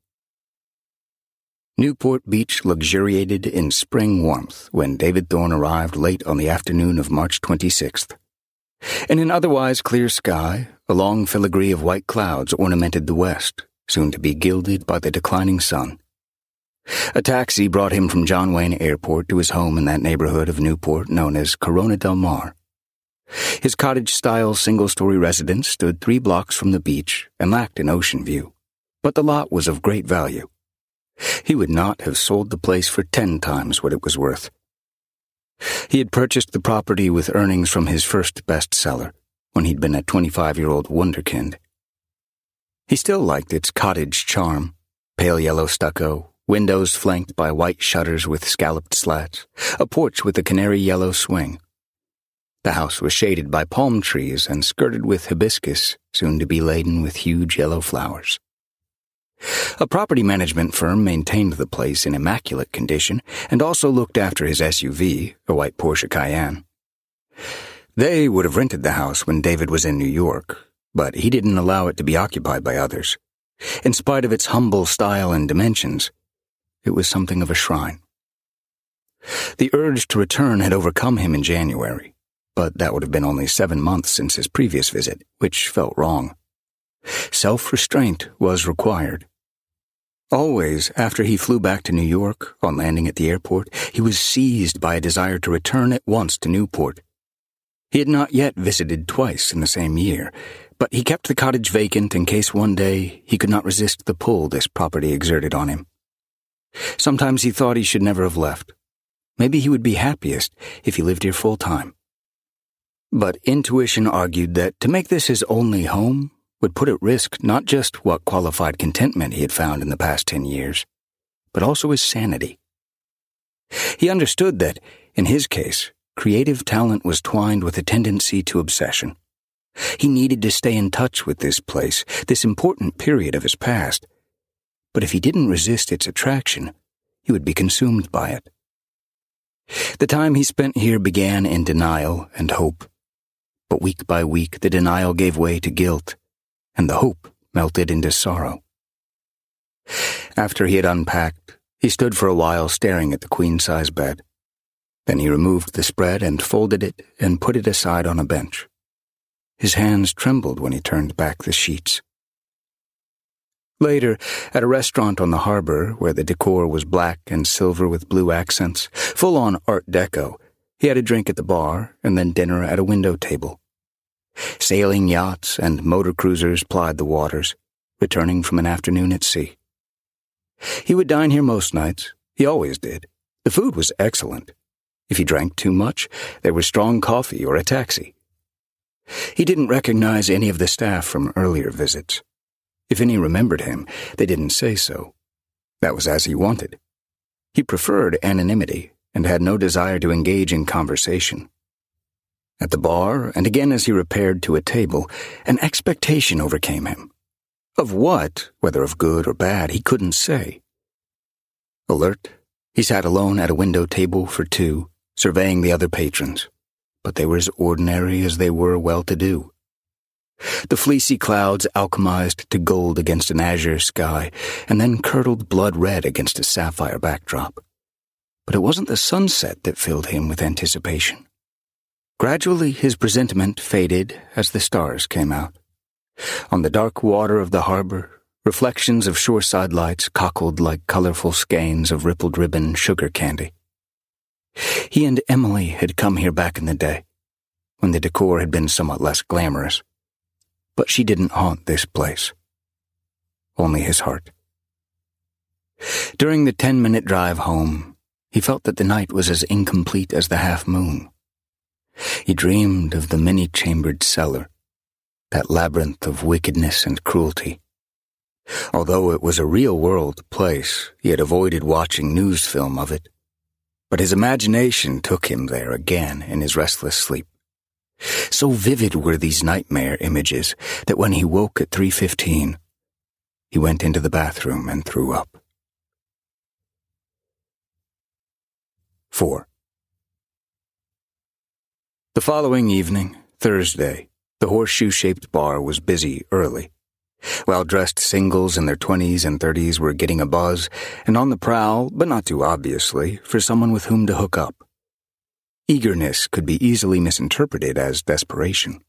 Newport Beach luxuriated in spring warmth when David Thorne arrived late on the afternoon of March 26th. In an otherwise clear sky, a long filigree of white clouds ornamented the west, soon to be gilded by the declining sun. A taxi brought him from John Wayne Airport to his home in that neighborhood of Newport known as Corona del Mar. His cottage style single story residence stood three blocks from the beach and lacked an ocean view, but the lot was of great value. He would not have sold the place for ten times what it was worth. He had purchased the property with earnings from his first bestseller, when he'd been a 25 year old wunderkind. He still liked its cottage charm pale yellow stucco, windows flanked by white shutters with scalloped slats, a porch with a canary yellow swing. The house was shaded by palm trees and skirted with hibiscus, soon to be laden with huge yellow flowers. A property management firm maintained the place in immaculate condition and also looked after his SUV, a white Porsche Cayenne. They would have rented the house when David was in New York, but he didn't allow it to be occupied by others. In spite of its humble style and dimensions, it was something of a shrine. The urge to return had overcome him in January, but that would have been only seven months since his previous visit, which felt wrong. Self restraint was required. Always, after he flew back to New York, on landing at the airport, he was seized by a desire to return at once to Newport. He had not yet visited twice in the same year, but he kept the cottage vacant in case one day he could not resist the pull this property exerted on him. Sometimes he thought he should never have left. Maybe he would be happiest if he lived here full time. But intuition argued that to make this his only home would put at risk not just what qualified contentment he had found in the past ten years, but also his sanity. He understood that, in his case, creative talent was twined with a tendency to obsession. He needed to stay in touch with this place, this important period of his past. But if he didn't resist its attraction, he would be consumed by it. The time he spent here began in denial and hope. But week by week, the denial gave way to guilt and the hope melted into sorrow. After he had unpacked, he stood for a while staring at the queen size bed. Then he removed the spread and folded it and put it aside on a bench. His hands trembled when he turned back the sheets. Later, at a restaurant on the harbor where the decor was black and silver with blue accents, full on Art Deco, he had a drink at the bar and then dinner at a window table. Sailing yachts and motor cruisers plied the waters, returning from an afternoon at sea. He would dine here most nights. He always did. The food was excellent. If he drank too much, there was strong coffee or a taxi. He didn't recognize any of the staff from earlier visits. If any remembered him, they didn't say so. That was as he wanted. He preferred anonymity and had no desire to engage in conversation. At the bar, and again as he repaired to a table, an expectation overcame him. Of what, whether of good or bad, he couldn't say. Alert, he sat alone at a window table for two, surveying the other patrons, but they were as ordinary as they were well to do. The fleecy clouds alchemized to gold against an azure sky, and then curdled blood red against a sapphire backdrop. But it wasn't the sunset that filled him with anticipation. Gradually, his presentiment faded as the stars came out. On the dark water of the harbor, reflections of shoreside lights cockled like colorful skeins of rippled ribbon sugar candy. He and Emily had come here back in the day, when the decor had been somewhat less glamorous. But she didn't haunt this place. Only his heart. During the ten minute drive home, he felt that the night was as incomplete as the half moon. He dreamed of the many chambered cellar, that labyrinth of wickedness and cruelty. Although it was a real world place, he had avoided watching news film of it. But his imagination took him there again in his restless sleep. So vivid were these nightmare images that when he woke at 3.15, he went into the bathroom and threw up. 4. The following evening, Thursday, the horseshoe shaped bar was busy early. Well dressed singles in their 20s and 30s were getting a buzz and on the prowl, but not too obviously, for someone with whom to hook up. Eagerness could be easily misinterpreted as desperation.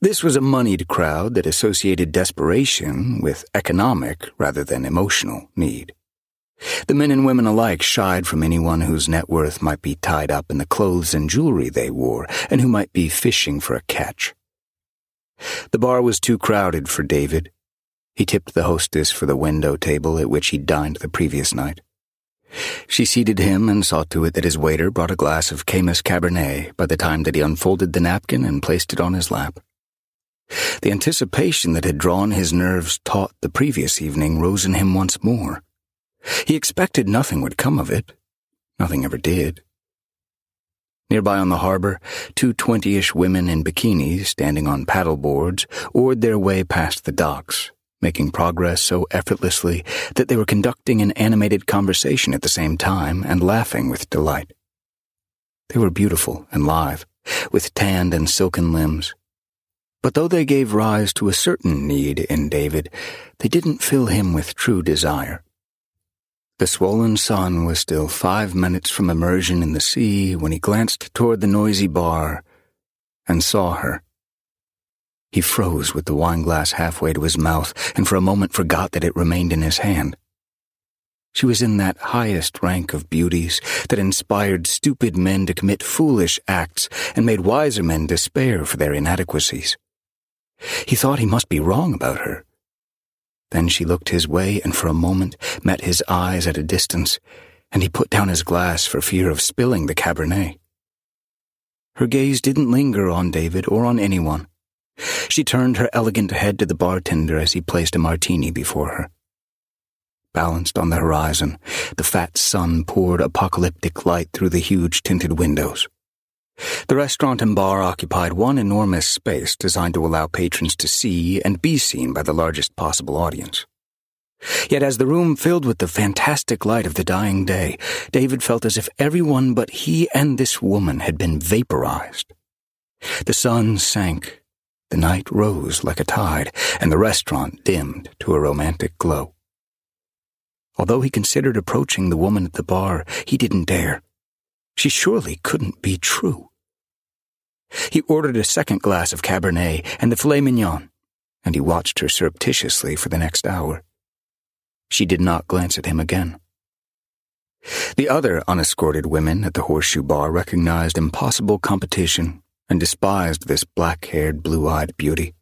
This was a moneyed crowd that associated desperation with economic rather than emotional need. The men and women alike shied from anyone whose net worth might be tied up in the clothes and jewelry they wore and who might be fishing for a catch. The bar was too crowded for David. He tipped the hostess for the window table at which he'd dined the previous night. She seated him and saw to it that his waiter brought a glass of Caymus Cabernet by the time that he unfolded the napkin and placed it on his lap. The anticipation that had drawn his nerves taut the previous evening rose in him once more. He expected nothing would come of it. Nothing ever did. Nearby on the harbor, two twenty-ish women in bikinis standing on paddle boards oared their way past the docks, making progress so effortlessly that they were conducting an animated conversation at the same time and laughing with delight. They were beautiful and live, with tanned and silken limbs. But though they gave rise to a certain need in David, they didn't fill him with true desire. The swollen sun was still five minutes from immersion in the sea when he glanced toward the noisy bar and saw her. He froze with the wineglass halfway to his mouth and for a moment forgot that it remained in his hand. She was in that highest rank of beauties that inspired stupid men to commit foolish acts and made wiser men despair for their inadequacies. He thought he must be wrong about her then she looked his way and for a moment met his eyes at a distance, and he put down his glass for fear of spilling the Cabernet. Her gaze didn't linger on David or on anyone. She turned her elegant head to the bartender as he placed a martini before her. Balanced on the horizon, the fat sun poured apocalyptic light through the huge tinted windows. The restaurant and bar occupied one enormous space designed to allow patrons to see and be seen by the largest possible audience. Yet as the room filled with the fantastic light of the dying day, David felt as if everyone but he and this woman had been vaporized. The sun sank, the night rose like a tide, and the restaurant dimmed to a romantic glow. Although he considered approaching the woman at the bar, he didn't dare. She surely couldn't be true. He ordered a second glass of Cabernet and the filet mignon, and he watched her surreptitiously for the next hour. She did not glance at him again. The other unescorted women at the horseshoe bar recognized impossible competition and despised this black haired, blue eyed beauty.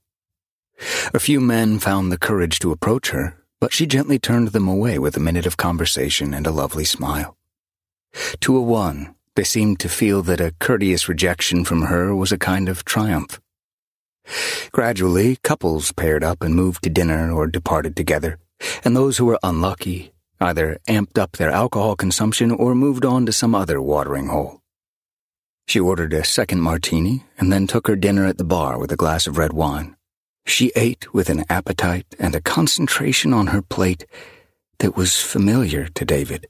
A few men found the courage to approach her, but she gently turned them away with a minute of conversation and a lovely smile. To a one, they seemed to feel that a courteous rejection from her was a kind of triumph. Gradually, couples paired up and moved to dinner or departed together, and those who were unlucky either amped up their alcohol consumption or moved on to some other watering hole. She ordered a second martini and then took her dinner at the bar with a glass of red wine. She ate with an appetite and a concentration on her plate that was familiar to David.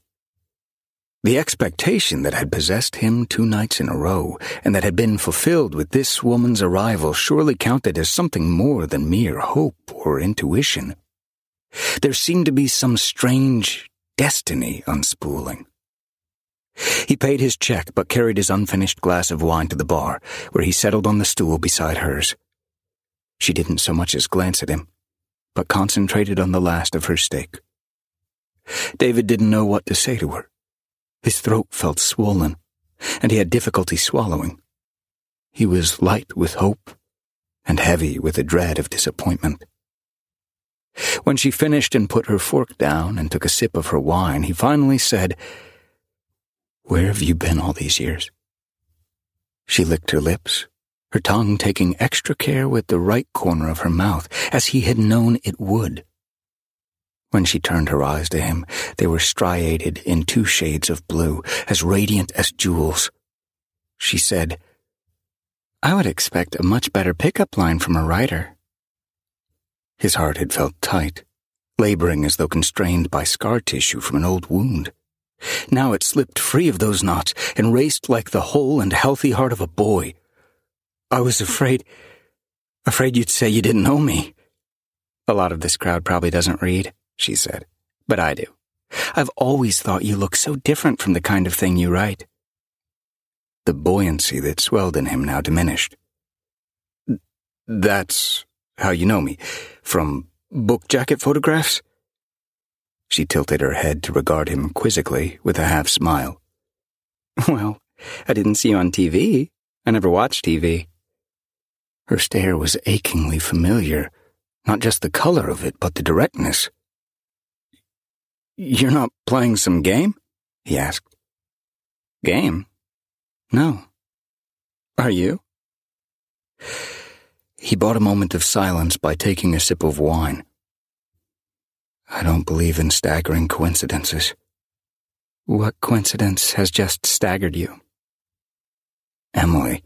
The expectation that had possessed him two nights in a row, and that had been fulfilled with this woman's arrival, surely counted as something more than mere hope or intuition. There seemed to be some strange destiny unspooling. He paid his check, but carried his unfinished glass of wine to the bar, where he settled on the stool beside hers. She didn't so much as glance at him, but concentrated on the last of her steak. David didn't know what to say to her. His throat felt swollen, and he had difficulty swallowing. He was light with hope and heavy with the dread of disappointment. When she finished and put her fork down and took a sip of her wine, he finally said, Where have you been all these years? She licked her lips, her tongue taking extra care with the right corner of her mouth, as he had known it would. When she turned her eyes to him, they were striated in two shades of blue, as radiant as jewels. She said, I would expect a much better pickup line from a writer. His heart had felt tight, laboring as though constrained by scar tissue from an old wound. Now it slipped free of those knots and raced like the whole and healthy heart of a boy. I was afraid, afraid you'd say you didn't know me. A lot of this crowd probably doesn't read, she said, but I do. I've always thought you look so different from the kind of thing you write. The buoyancy that swelled in him now diminished. That's how you know me? From book jacket photographs? She tilted her head to regard him quizzically with a half smile. Well, I didn't see you on TV. I never watched TV. Her stare was achingly familiar, not just the color of it, but the directness. You're not playing some game? he asked. Game? No. Are you? He bought a moment of silence by taking a sip of wine. I don't believe in staggering coincidences. What coincidence has just staggered you? Emily.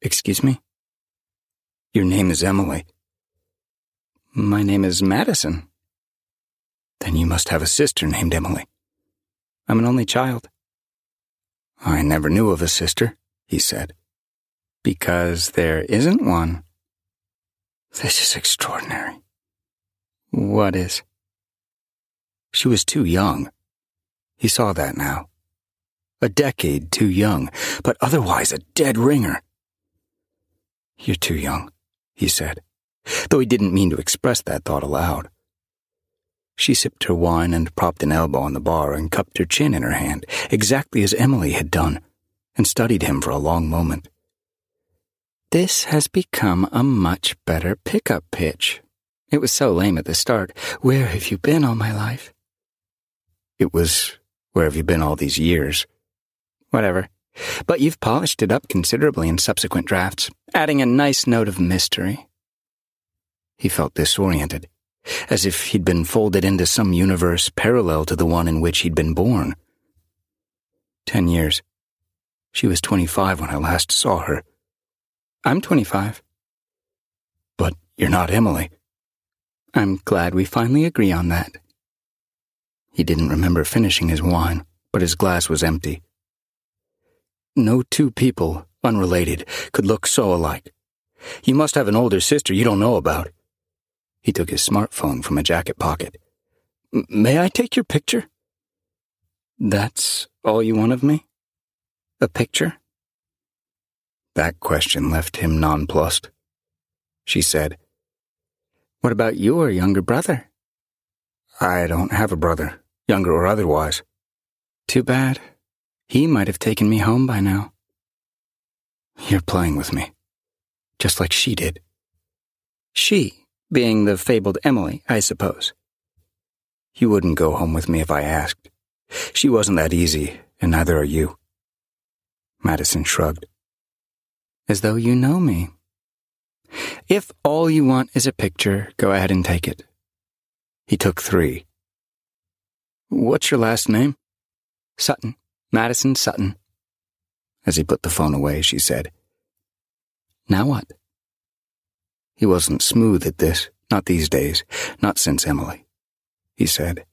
Excuse me? Your name is Emily. My name is Madison. Then you must have a sister named Emily. I'm an only child. I never knew of a sister, he said. Because there isn't one. This is extraordinary. What is? She was too young. He saw that now. A decade too young, but otherwise a dead ringer. You're too young, he said, though he didn't mean to express that thought aloud. She sipped her wine and propped an elbow on the bar and cupped her chin in her hand, exactly as Emily had done, and studied him for a long moment. This has become a much better pickup pitch, it was so lame at the start. Where have you been all my life? It was, where have you been all these years? Whatever. But you've polished it up considerably in subsequent drafts, adding a nice note of mystery. He felt disoriented, as if he'd been folded into some universe parallel to the one in which he'd been born. Ten years. She was 25 when I last saw her. I'm 25. But you're not Emily. I'm glad we finally agree on that. He didn't remember finishing his wine, but his glass was empty. No two people, unrelated, could look so alike. You must have an older sister you don't know about. He took his smartphone from a jacket pocket. May I take your picture? That's all you want of me? A picture? That question left him nonplussed. She said, what about your younger brother? I don't have a brother, younger or otherwise. Too bad. He might have taken me home by now. You're playing with me, just like she did. She, being the fabled Emily, I suppose. You wouldn't go home with me if I asked. She wasn't that easy, and neither are you. Madison shrugged. As though you know me. If all you want is a picture, go ahead and take it. He took three. What's your last name? Sutton. Madison Sutton. As he put the phone away, she said, Now what? He wasn't smooth at this, not these days, not since Emily. He said,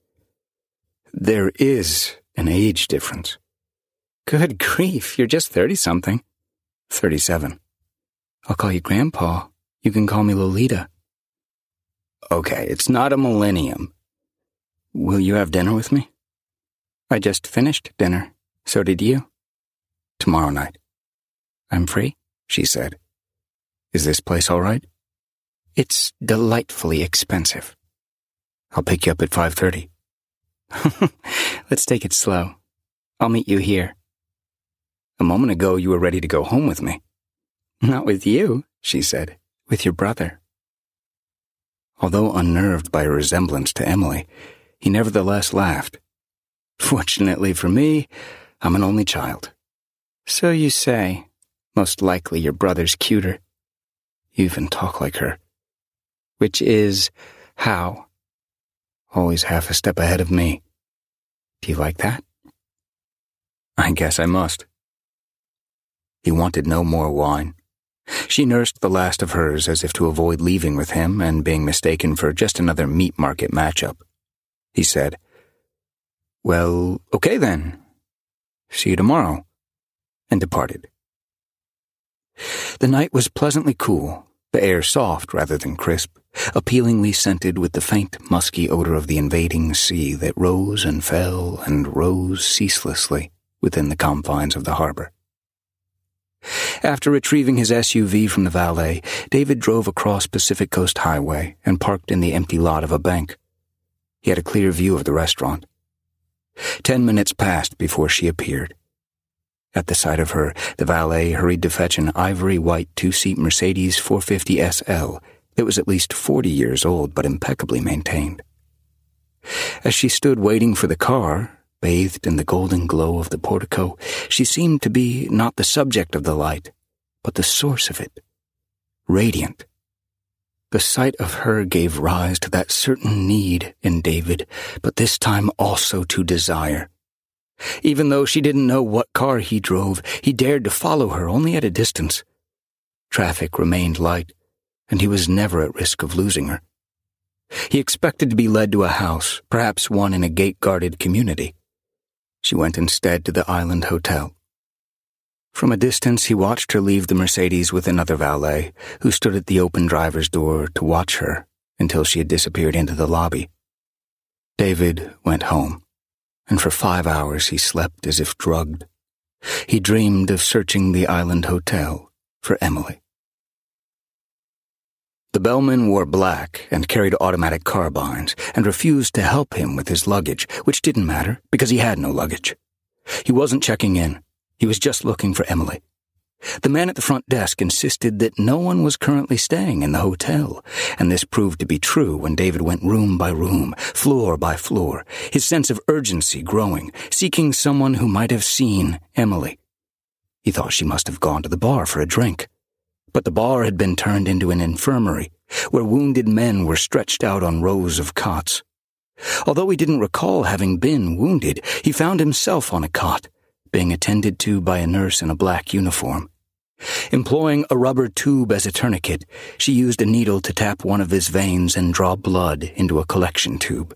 There is an age difference. Good grief, you're just 30 something. 37. I'll call you Grandpa. You can call me Lolita. Okay, it's not a millennium. Will you have dinner with me? I just finished dinner. So did you. Tomorrow night. I'm free, she said. Is this place all right? It's delightfully expensive. I'll pick you up at 5.30. Let's take it slow. I'll meet you here. A moment ago you were ready to go home with me. Not with you, she said, with your brother. Although unnerved by a resemblance to Emily, he nevertheless laughed. Fortunately for me, I'm an only child. So you say. Most likely your brother's cuter. You even talk like her. Which is how? Always half a step ahead of me. Do you like that? I guess I must. He wanted no more wine. She nursed the last of hers as if to avoid leaving with him and being mistaken for just another meat market matchup. He said, Well, okay then. See you tomorrow, and departed. The night was pleasantly cool, the air soft rather than crisp, appealingly scented with the faint, musky odor of the invading sea that rose and fell and rose ceaselessly within the confines of the harbor. After retrieving his SUV from the valet, David drove across Pacific Coast Highway and parked in the empty lot of a bank. He had a clear view of the restaurant. Ten minutes passed before she appeared. At the sight of her, the valet hurried to fetch an ivory white two seat Mercedes 450 SL that was at least 40 years old but impeccably maintained. As she stood waiting for the car, bathed in the golden glow of the portico, she seemed to be not the subject of the light, but the source of it. Radiant. The sight of her gave rise to that certain need in David, but this time also to desire. Even though she didn't know what car he drove, he dared to follow her only at a distance. Traffic remained light, and he was never at risk of losing her. He expected to be led to a house, perhaps one in a gate guarded community. She went instead to the Island Hotel. From a distance, he watched her leave the Mercedes with another valet, who stood at the open driver's door to watch her until she had disappeared into the lobby. David went home and for five hours he slept as if drugged. He dreamed of searching the island hotel for Emily. The bellman wore black and carried automatic carbines and refused to help him with his luggage, which didn't matter because he had no luggage. He wasn't checking in. He was just looking for Emily. The man at the front desk insisted that no one was currently staying in the hotel, and this proved to be true when David went room by room, floor by floor, his sense of urgency growing, seeking someone who might have seen Emily. He thought she must have gone to the bar for a drink. But the bar had been turned into an infirmary, where wounded men were stretched out on rows of cots. Although he didn't recall having been wounded, he found himself on a cot, being attended to by a nurse in a black uniform. Employing a rubber tube as a tourniquet, she used a needle to tap one of his veins and draw blood into a collection tube.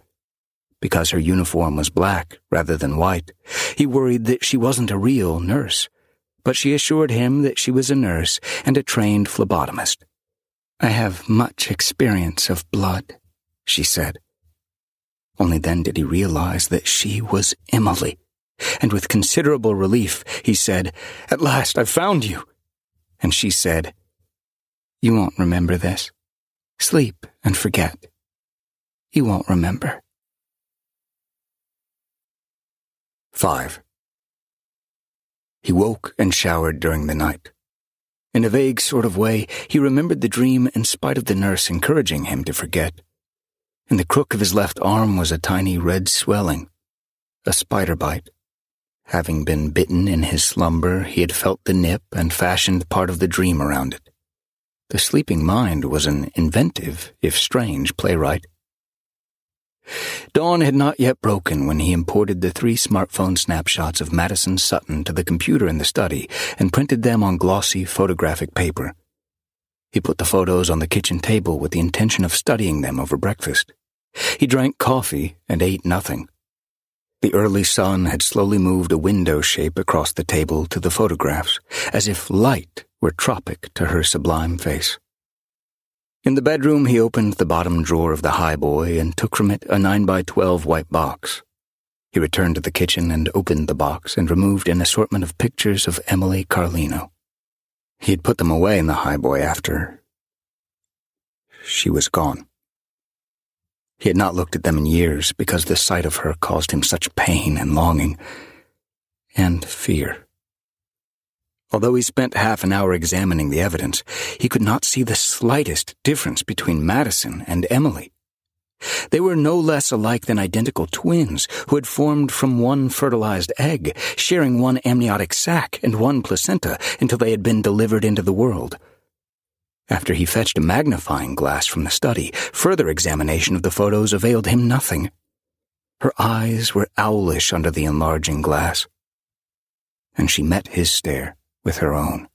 Because her uniform was black rather than white, he worried that she wasn't a real nurse, but she assured him that she was a nurse and a trained phlebotomist. I have much experience of blood, she said. Only then did he realize that she was Emily, and with considerable relief, he said, At last I've found you and she said, You won't remember this. Sleep and forget. You won't remember. 5. He woke and showered during the night. In a vague sort of way, he remembered the dream in spite of the nurse encouraging him to forget. In the crook of his left arm was a tiny red swelling, a spider bite. Having been bitten in his slumber, he had felt the nip and fashioned part of the dream around it. The sleeping mind was an inventive, if strange, playwright. Dawn had not yet broken when he imported the three smartphone snapshots of Madison Sutton to the computer in the study and printed them on glossy photographic paper. He put the photos on the kitchen table with the intention of studying them over breakfast. He drank coffee and ate nothing. The early sun had slowly moved a window shape across the table to the photographs, as if light were tropic to her sublime face. In the bedroom, he opened the bottom drawer of the highboy and took from it a 9 by 12 white box. He returned to the kitchen and opened the box and removed an assortment of pictures of Emily Carlino. He had put them away in the highboy after she was gone. He had not looked at them in years because the sight of her caused him such pain and longing and fear. Although he spent half an hour examining the evidence, he could not see the slightest difference between Madison and Emily. They were no less alike than identical twins who had formed from one fertilized egg, sharing one amniotic sac and one placenta until they had been delivered into the world. After he fetched a magnifying glass from the study, further examination of the photos availed him nothing. Her eyes were owlish under the enlarging glass, and she met his stare with her own.